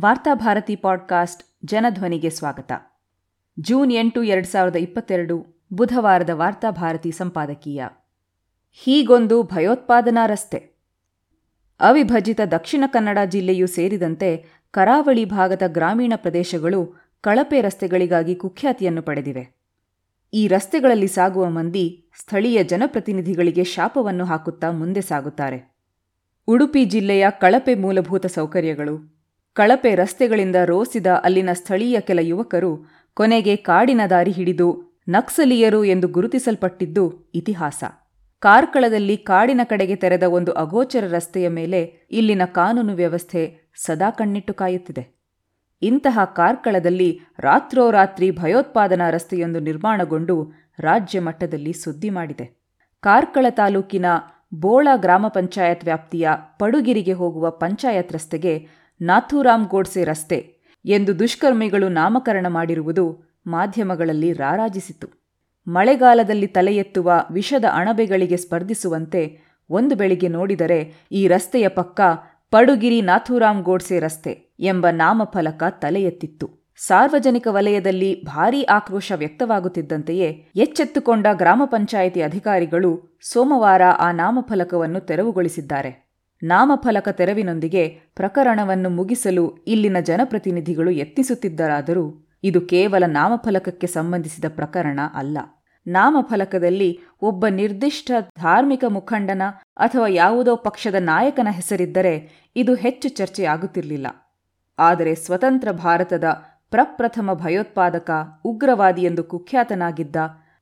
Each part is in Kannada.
ವಾರ್ತಾಭಾರತಿ ಪಾಡ್ಕಾಸ್ಟ್ ಜನಧ್ವನಿಗೆ ಸ್ವಾಗತ. ಜೂನ್ ಎಂಟು ಎರಡು ಸಾವಿರದ ಇಪ್ಪತ್ತೆರಡು ಬುಧವಾರದ ವಾರ್ತಾಭಾರತಿ ಸಂಪಾದಕೀಯ. ಹೀಗೊಂದು ಭಯೋತ್ಪಾದನಾ ರಸ್ತೆ. ಅವಿಭಜಿತ ದಕ್ಷಿಣ ಕನ್ನಡ ಜಿಲ್ಲೆಯೂ ಸೇರಿದಂತೆ ಕರಾವಳಿ ಭಾಗದ ಗ್ರಾಮೀಣ ಪ್ರದೇಶಗಳು ಕಳಪೆ ರಸ್ತೆಗಳಿಗಾಗಿ ಕುಖ್ಯಾತಿಯನ್ನು ಪಡೆದಿವೆ. ಈ ರಸ್ತೆಗಳಲ್ಲಿ ಸಾಗುವ ಮಂದಿ ಸ್ಥಳೀಯ ಜನಪ್ರತಿನಿಧಿಗಳಿಗೆ ಶಾಪವನ್ನು ಹಾಕುತ್ತಾ ಮುಂದೆ ಸಾಗುತ್ತಾರೆ. ಉಡುಪಿ ಜಿಲ್ಲೆಯ ಕಳಪೆ ಮೂಲಭೂತ ಸೌಕರ್ಯಗಳು ಕಳಪೆ ರಸ್ತೆಗಳಿಂದ ರೋಸಿದ ಅಲ್ಲಿನ ಸ್ಥಳೀಯ ಕೆಲ ಯುವಕರು ಕೊನೆಗೆ ಕಾಡಿನ ದಾರಿ ಹಿಡಿದು ನಕ್ಸಲೀಯರು ಎಂದು ಗುರುತಿಸಲ್ಪಟ್ಟಿದ್ದು ಇತಿಹಾಸ. ಕಾರ್ಕಳದಲ್ಲಿ ಕಾಡಿನ ಕಡೆಗೆ ತೆರೆದ ಒಂದು ಅಗೋಚರ ರಸ್ತೆಯ ಮೇಲೆ ಇಲ್ಲಿನ ಕಾನೂನು ವ್ಯವಸ್ಥೆ ಸದಾ ಕಣ್ಣಿಟ್ಟು ಕಾಯುತ್ತಿದೆ. ಇಂತಹ ಕಾರ್ಕಳದಲ್ಲಿ ರಾತ್ರೋರಾತ್ರಿ ಭಯೋತ್ಪಾದನಾ ರಸ್ತೆಯೊಂದು ನಿರ್ಮಾಣಗೊಂಡು ರಾಜ್ಯ ಮಟ್ಟದಲ್ಲಿ ಸುದ್ದಿ ಮಾಡಿದೆ. ಕಾರ್ಕಳ ತಾಲೂಕಿನ ಬೋಳ ಗ್ರಾಮ ಪಂಚಾಯತ್ ವ್ಯಾಪ್ತಿಯ ಪಡುಗಿರಿಗೆ ಹೋಗುವ ಪಂಚಾಯತ್ ರಸ್ತೆಗೆ ನಾಥೂರಾಮ್ ಗೋಡ್ಸೆ ರಸ್ತೆ ಎಂದು ದುಷ್ಕರ್ಮಿಗಳು ನಾಮಕರಣ ಮಾಡಿರುವುದು ಮಾಧ್ಯಮಗಳಲ್ಲಿ ರಾರಾಜಿಸಿತು ಮಳೆಗಾಲದಲ್ಲಿ ತಲೆ ಎತ್ತುವ ವಿಷದ ಅಣಬೆಗಳಿಗೆ ಸ್ಪರ್ಧಿಸುವಂತೆ ಒಂದು ಬೆಳಿಗ್ಗೆ ನೋಡಿದರೆ ಈ ರಸ್ತೆಯ ಪಕ್ಕ ಪಡುಗಿರಿ ನಾಥೂರಾಮ್ ಗೋಡ್ಸೆ ರಸ್ತೆ ಎಂಬ ನಾಮಫಲಕ ತಲೆ ಎತ್ತಿತ್ತು ಸಾರ್ವಜನಿಕ ವಲಯದಲ್ಲಿ ಭಾರೀ ಆಕ್ರೋಶ ವ್ಯಕ್ತವಾಗುತ್ತಿದ್ದಂತೆಯೇ ಎಚ್ಚೆತ್ತುಕೊಂಡ ಗ್ರಾಮ ಪಂಚಾಯಿತಿ ಅಧಿಕಾರಿಗಳು ಸೋಮವಾರ ಆ ನಾಮಫಲಕವನ್ನು ತೆರವುಗೊಳಿಸಿದ್ದಾರೆ. ನಾಮಫಲಕ ತೆರವಿನೊಂದಿಗೆ ಪ್ರಕರಣವನ್ನು ಮುಗಿಸಲು ಇಲ್ಲಿನ ಜನಪ್ರತಿನಿಧಿಗಳು ಯತ್ನಿಸುತ್ತಿದ್ದರಾದರೂ ಇದು ಕೇವಲ ನಾಮಫಲಕಕ್ಕೆ ಸಂಬಂಧಿಸಿದ ಪ್ರಕರಣ ಅಲ್ಲ. ನಾಮಫಲಕದಲ್ಲಿ ಒಬ್ಬ ನಿರ್ದಿಷ್ಟ ಧಾರ್ಮಿಕ ಮುಖಂಡನ ಅಥವಾ ಯಾವುದೋ ಪಕ್ಷದ ನಾಯಕನ ಹೆಸರಿದ್ದರೆ ಇದು ಹೆಚ್ಚು ಚರ್ಚೆಯಾಗುತ್ತಿರಲಿಲ್ಲ ಆದರೆ ಸ್ವತಂತ್ರ ಭಾರತದ ಪ್ರಪ್ರಥಮ ಭಯೋತ್ಪಾದಕ ಉಗ್ರವಾದಿ ಎಂದು ಕುಖ್ಯಾತನಾಗಿದ್ದ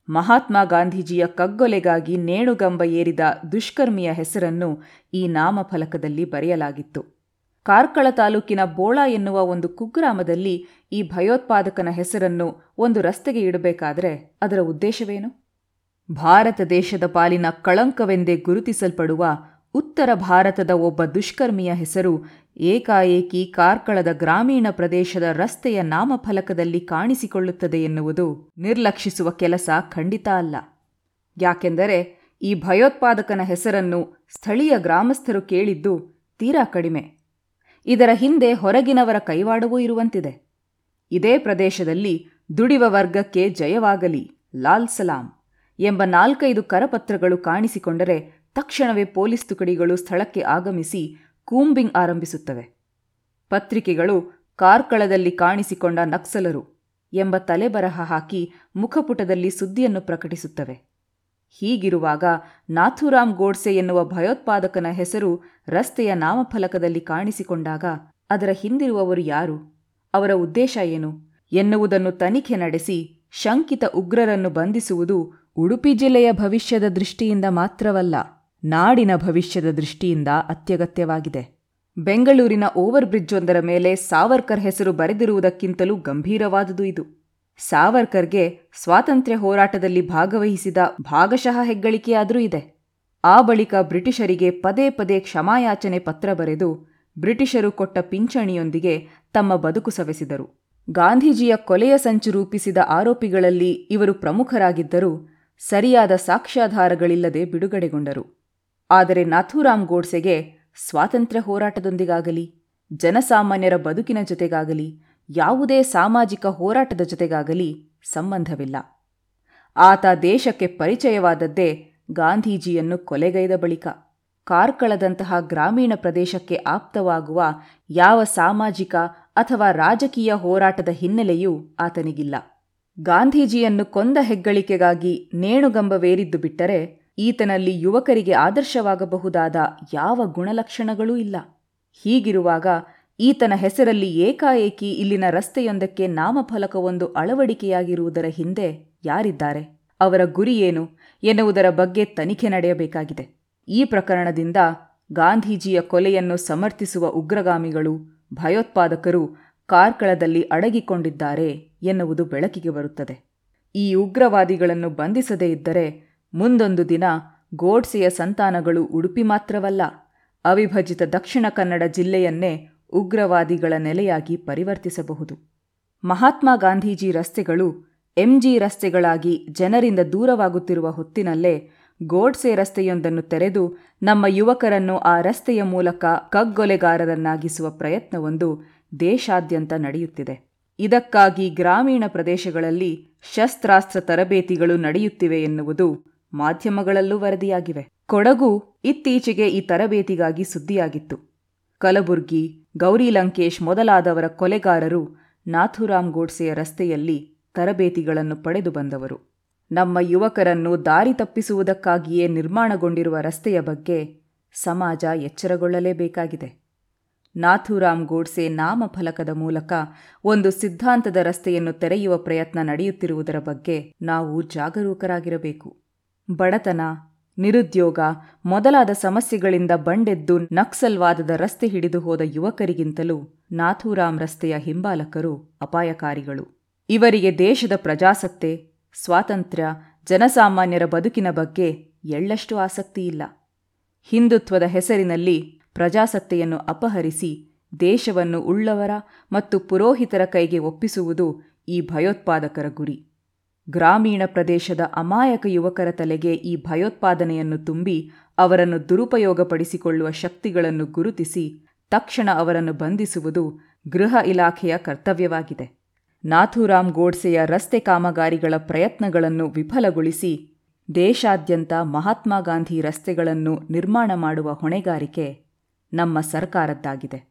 ಮಹಾತ್ಮ ಗಾಂಧೀಜಿಯ ಕಗ್ಗೊಲೆಗಾಗಿ ನೇಣುಗಂಬ ಏರಿದ ದುಷ್ಕರ್ಮಿಯ ಹೆಸರನ್ನು ಈ ನಾಮಫಲಕದಲ್ಲಿ ಬರೆಯಲಾಗಿತ್ತು. ಕಾರ್ಕಳ ತಾಲೂಕಿನ ಬೋಳ ಎನ್ನುವ ಒಂದು ಕುಗ್ರಾಮದಲ್ಲಿ ಈ ಭಯೋತ್ಪಾದಕನ ಹೆಸರನ್ನು ಒಂದು ರಸ್ತೆಗೆ ಇಡಬೇಕಾದರೆ ಅದರ ಉದ್ದೇಶವೇನು? ಭಾರತ ದೇಶದ ಪಾಲಿನ ಕಳಂಕವೆಂದೇ ಗುರುತಿಸಲ್ಪಡುವ ಉತ್ತರ ಭಾರತದ ಒಬ್ಬ ದುಷ್ಕರ್ಮಿಯ ಹೆಸರು ಏಕಾಏಕಿ ಕಾರ್ಕಳದ ಗ್ರಾಮೀಣ ಪ್ರದೇಶದ ರಸ್ತೆಯ ನಾಮಫಲಕದಲ್ಲಿ ಕಾಣಿಸಿಕೊಳ್ಳುತ್ತದೆ ಎನ್ನುವುದು ನಿರ್ಲಕ್ಷಿಸುವ ಕೆಲಸ ಖಂಡಿತ ಅಲ್ಲ. ಯಾಕೆಂದರೆ ಈ ಭಯೋತ್ಪಾದಕನ ಹೆಸರನ್ನು ಸ್ಥಳೀಯ ಗ್ರಾಮಸ್ಥರು ಕೇಳಿದ್ದು ತೀರಾ ಕಡಿಮೆ. ಇದರ ಹಿಂದೆ ಹೊರಗಿನವರ ಕೈವಾಡವೂ ಇರುವಂತಿದೆ. ಇದೇ ಪ್ರದೇಶದಲ್ಲಿ ದುಡಿವ ವರ್ಗಕ್ಕೆ ಜಯವಾಗಲಿ, ಲಾಲ್ ಸಲಾಂ ಎಂಬ ನಾಲ್ಕೈದು ಕರಪತ್ರಗಳು ಕಾಣಿಸಿಕೊಂಡರೆ ತಕ್ಷಣವೇ ಪೊಲೀಸ್ ತುಕಡಿಗಳು ಸ್ಥಳಕ್ಕೆ ಆಗಮಿಸಿ ಕೂಂಬಿಂಗ್ ಆರಂಭಿಸುತ್ತವೆ. ಪತ್ರಿಕೆಗಳು ಕಾರ್ಕಳದಲ್ಲಿ ಕಾಣಿಸಿಕೊಂಡ ನಕ್ಸಲರು ಎಂಬ ತಲೆಬರಹ ಹಾಕಿ ಮುಖಪುಟದಲ್ಲಿ ಸುದ್ದಿಯನ್ನು ಪ್ರಕಟಿಸುತ್ತವೆ. ಹೀಗಿರುವಾಗ ನಾಥೂರಾಮ್ ಗೋಡ್ಸೆ ಎನ್ನುವ ಭಯೋತ್ಪಾದಕನ ಹೆಸರು ರಸ್ತೆಯ ನಾಮಫಲಕದಲ್ಲಿ ಕಾಣಿಸಿಕೊಂಡಾಗ ಅದರ ಹಿಂದಿರುವವರು ಯಾರು? ಅವರ ಉದ್ದೇಶ ಏನು? ಎನ್ನುವುದನ್ನು ತನಿಖೆ ನಡೆಸಿ ಶಂಕಿತ ಉಗ್ರರನ್ನು ಬಂಧಿಸುವುದು ಉಡುಪಿ ಜಿಲ್ಲೆಯ ಭವಿಷ್ಯದ ದೃಷ್ಟಿಯಿಂದ ಮಾತ್ರವಲ್ಲ ನಾಡಿನ ಭವಿಷ್ಯದ ದೃಷ್ಟಿಯಿಂದ ಅತ್ಯಗತ್ಯವಾಗಿದೆ. ಬೆಂಗಳೂರಿನ ಓವರ್ ಬ್ರಿಡ್ಜೊಂದರ ಮೇಲೆ ಸಾವರ್ಕರ್ ಹೆಸರು ಬರೆದಿರುವುದಕ್ಕಿಂತಲೂ ಗಂಭೀರವಾದುದು ಇದು. ಸಾವರ್ಕರ್ಗೆ ಸ್ವಾತಂತ್ರ್ಯ ಹೋರಾಟದಲ್ಲಿ ಭಾಗವಹಿಸಿದ ಭಾಗಶಃ ಹೆಗ್ಗಳಿಕೆಯಾದರೂ ಇದೆ. ಆ ಬಳಿಕ ಬ್ರಿಟಿಷರಿಗೆ ಪದೇ ಪದೇ ಕ್ಷಮಾಯಾಚನೆ ಪತ್ರ ಬರೆದು ಬ್ರಿಟಿಷರು ಕೊಟ್ಟ ಪಿಂಚಣಿಯೊಂದಿಗೆ ತಮ್ಮ ಬದುಕು ಸವೆಸಿದರು. ಗಾಂಧೀಜಿಯ ಕೊಲೆಯ ಸಂಚು ರೂಪಿಸಿದ ಆರೋಪಿಗಳಲ್ಲಿ ಇವರು ಪ್ರಮುಖರಾಗಿದ್ದರೂ ಸರಿಯಾದ ಸಾಕ್ಷ್ಯಾಧಾರಗಳಿಲ್ಲದೆ ಬಿಡುಗಡೆಗೊಂಡರು. ಆದರೆ ನಾಥೂರಾಮ್ ಗೋಡ್ಸೆಗೆ ಸ್ವಾತಂತ್ರ್ಯ ಹೋರಾಟದೊಂದಿಗಾಗಲಿ, ಜನಸಾಮಾನ್ಯರ ಬದುಕಿನ ಜೊತೆಗಾಗಲಿ, ಯಾವುದೇ ಸಾಮಾಜಿಕ ಹೋರಾಟದ ಜೊತೆಗಾಗಲಿ ಸಂಬಂಧವಿಲ್ಲ. ಆತ ದೇಶಕ್ಕೆ ಪರಿಚಯವಾದದ್ದೇ ಗಾಂಧೀಜಿಯನ್ನು ಕೊಲೆಗೈದ ಬಳಿಕ. ಕಾರ್ಕಳದಂತಹ ಗ್ರಾಮೀಣ ಪ್ರದೇಶಕ್ಕೆ ಆಪ್ತವಾಗುವ ಯಾವ ಸಾಮಾಜಿಕ ಅಥವಾ ರಾಜಕೀಯ ಹೋರಾಟದ ಹಿನ್ನೆಲೆಯೂ ಆತನಿಗಿಲ್ಲ. ಗಾಂಧೀಜಿಯನ್ನು ಕೊಂದ ಹೆಗ್ಗಳಿಕೆಗಾಗಿ ನೇಣುಗಂಬವೇರಿದ್ದು ಬಿಟ್ಟರೆ ಈತನಲ್ಲಿ ಯುವಕರಿಗೆ ಆದರ್ಶವಾಗಬಹುದಾದ ಯಾವ ಗುಣಲಕ್ಷಣಗಳೂ ಇಲ್ಲ. ಹೀಗಿರುವಾಗ ಈತನ ಹೆಸರಲ್ಲಿ ಏಕಾಏಕಿ ಇಲ್ಲಿನ ರಸ್ತೆಯೊಂದಕ್ಕೆ ನಾಮಫಲಕವೊಂದು ಅಳವಡಿಕೆಯಾಗಿರುವುದರ ಹಿಂದೆ ಯಾರಿದ್ದಾರೆ? ಅವರ ಗುರಿಯೇನು ಎನ್ನುವುದರ ಬಗ್ಗೆ ತನಿಖೆ ನಡೆಯಬೇಕಾಗಿದೆ. ಈ ಪ್ರಕರಣದಿಂದ ಗಾಂಧೀಜಿಯ ಕೊಲೆಯನ್ನು ಸಮರ್ಥಿಸುವ ಉಗ್ರಗಾಮಿಗಳು, ಭಯೋತ್ಪಾದಕರು ಕಾರ್ಕಳದಲ್ಲಿ ಅಡಗಿಕೊಂಡಿದ್ದಾರೆ ಎನ್ನುವುದು ಬೆಳಕಿಗೆ ಬರುತ್ತದೆ. ಈ ಉಗ್ರವಾದಿಗಳನ್ನು ಬಂಧಿಸದೇ ಇದ್ದರೆ ಮುಂದೊಂದು ದಿನ ಗೋಡ್ಸೆಯ ಸಂತಾನಗಳು ಉಡುಪಿ ಮಾತ್ರವಲ್ಲ, ಅವಿಭಜಿತ ದಕ್ಷಿಣ ಕನ್ನಡ ಜಿಲ್ಲೆಯನ್ನೇ ಉಗ್ರವಾದಿಗಳ ನೆಲೆಯಾಗಿ ಪರಿವರ್ತಿಸಬಹುದು. ಮಹಾತ್ಮ ಗಾಂಧೀಜಿ ರಸ್ತೆಗಳು ಎಂಜಿ ರಸ್ತೆಗಳಾಗಿ ಜನರಿಂದ ದೂರವಾಗುತ್ತಿರುವ ಹೊತ್ತಿನಲ್ಲೇ ಗೋಡ್ಸೆ ರಸ್ತೆಯೊಂದನ್ನು ತೆರೆದು ನಮ್ಮ ಯುವಕರನ್ನು ಆ ರಸ್ತೆಯ ಮೂಲಕ ಕಗ್ಗೊಲೆಗಾರರನ್ನಾಗಿಸುವ ಪ್ರಯತ್ನವೊಂದು ದೇಶಾದ್ಯಂತ ನಡೆಯುತ್ತಿದೆ. ಇದಕ್ಕಾಗಿ ಗ್ರಾಮೀಣ ಪ್ರದೇಶಗಳಲ್ಲಿ ಶಸ್ತ್ರಾಸ್ತ್ರ ತರಬೇತಿಗಳು ನಡೆಯುತ್ತಿವೆ ಎನ್ನುವುದು ಮಾಧ್ಯಮಗಳಲ್ಲೂ ವರದಿಯಾಗಿವೆ. ಕೊಡಗು ಇತ್ತೀಚೆಗೆ ಈ ತರಬೇತಿಗಾಗಿ ಸುದ್ದಿಯಾಗಿತ್ತು. ಕಲಬುರ್ಗಿ, ಗೌರಿ ಲಂಕೇಶ್ ಮೊದಲಾದವರ ಕೊಲೆಗಾರರು ನಾಥುರಾಮ್ ಗೋಡ್ಸೆಯ ರಸ್ತೆಯಲ್ಲಿ ತರಬೇತಿಗಳನ್ನು ಪಡೆದು ಬಂದವರು. ನಮ್ಮ ಯುವಕರನ್ನು ದಾರಿ ತಪ್ಪಿಸುವುದಕ್ಕಾಗಿಯೇ ನಿರ್ಮಾಣಗೊಂಡಿರುವ ರಸ್ತೆಯ ಬಗ್ಗೆ ಸಮಾಜ ಎಚ್ಚರಗೊಳ್ಳಲೇಬೇಕಾಗಿದೆ. ನಾಥುರಾಮ್ ಗೋಡ್ಸೆ ನಾಮಫಲಕದ ಮೂಲಕ ಒಂದು ಸಿದ್ಧಾಂತದ ರಸ್ತೆಯನ್ನು ತೆರೆಯುವ ಪ್ರಯತ್ನ ನಡೆಯುತ್ತಿರುವುದರ ಬಗ್ಗೆ ನಾವು ಜಾಗರೂಕರಾಗಿರಬೇಕು. ಬಡತನ, ನಿರುದ್ಯೋಗ ಮೊದಲಾದ ಸಮಸ್ಯೆಗಳಿಂದ ಬಂಡೆದ್ದು ನಕ್ಸಲ್ವಾದದ ರಸ್ತೆ ಹಿಡಿದು ಹೋದ ಯುವಕರಿಗಿಂತಲೂ ನಾಥೂರಾಮ್ ರಸ್ತೆಯ ಹಿಂಬಾಲಕರು ಅಪಾಯಕಾರಿಗಳು. ಇವರಿಗೆ ದೇಶದ ಪ್ರಜಾಸತ್ತೆ, ಸ್ವಾತಂತ್ರ್ಯ, ಜನಸಾಮಾನ್ಯರ ಬದುಕಿನ ಬಗ್ಗೆ ಎಳ್ಳಷ್ಟು ಆಸಕ್ತಿ ಇಲ್ಲ ಹಿಂದುತ್ವದ ಹೆಸರಿನಲ್ಲಿ ಪ್ರಜಾಸತ್ತೆಯನ್ನು ಅಪಹರಿಸಿ ದೇಶವನ್ನು ಉಳ್ಳವರ ಮತ್ತು ಪುರೋಹಿತರ ಕೈಗೆ ಒಪ್ಪಿಸುವುದು ಈ ಭಯೋತ್ಪಾದಕರ ಗುರಿ. ಗ್ರಾಮೀಣ ಪ್ರದೇಶದ ಅಮಾಯಕ ಯುವಕರ ತಲೆಗೆ ಈ ಭಯೋತ್ಪಾದನೆಯನ್ನು ತುಂಬಿ ಅವರನ್ನು ದುರುಪಯೋಗಪಡಿಸಿಕೊಳ್ಳುವ ಶಕ್ತಿಗಳನ್ನು ಗುರುತಿಸಿ ತಕ್ಷಣ ಅವರನ್ನು ಬಂಧಿಸುವುದು ಗೃಹ ಇಲಾಖೆಯ ಕರ್ತವ್ಯವಾಗಿದೆ. ನಾಥೂರಾಮ್ ಗೋಡ್ಸೆಯ ರಸ್ತೆ ಕಾಮಗಾರಿಗಳ ಪ್ರಯತ್ನಗಳನ್ನು ವಿಫಲಗೊಳಿಸಿ ದೇಶಾದ್ಯಂತ ಮಹಾತ್ಮ ಗಾಂಧಿ ರಸ್ತೆಗಳನ್ನು ನಿರ್ಮಾಣ ಮಾಡುವ ಹೊಣೆಗಾರಿಕೆ ನಮ್ಮ ಸರ್ಕಾರದ್ದಾಗಿದೆ.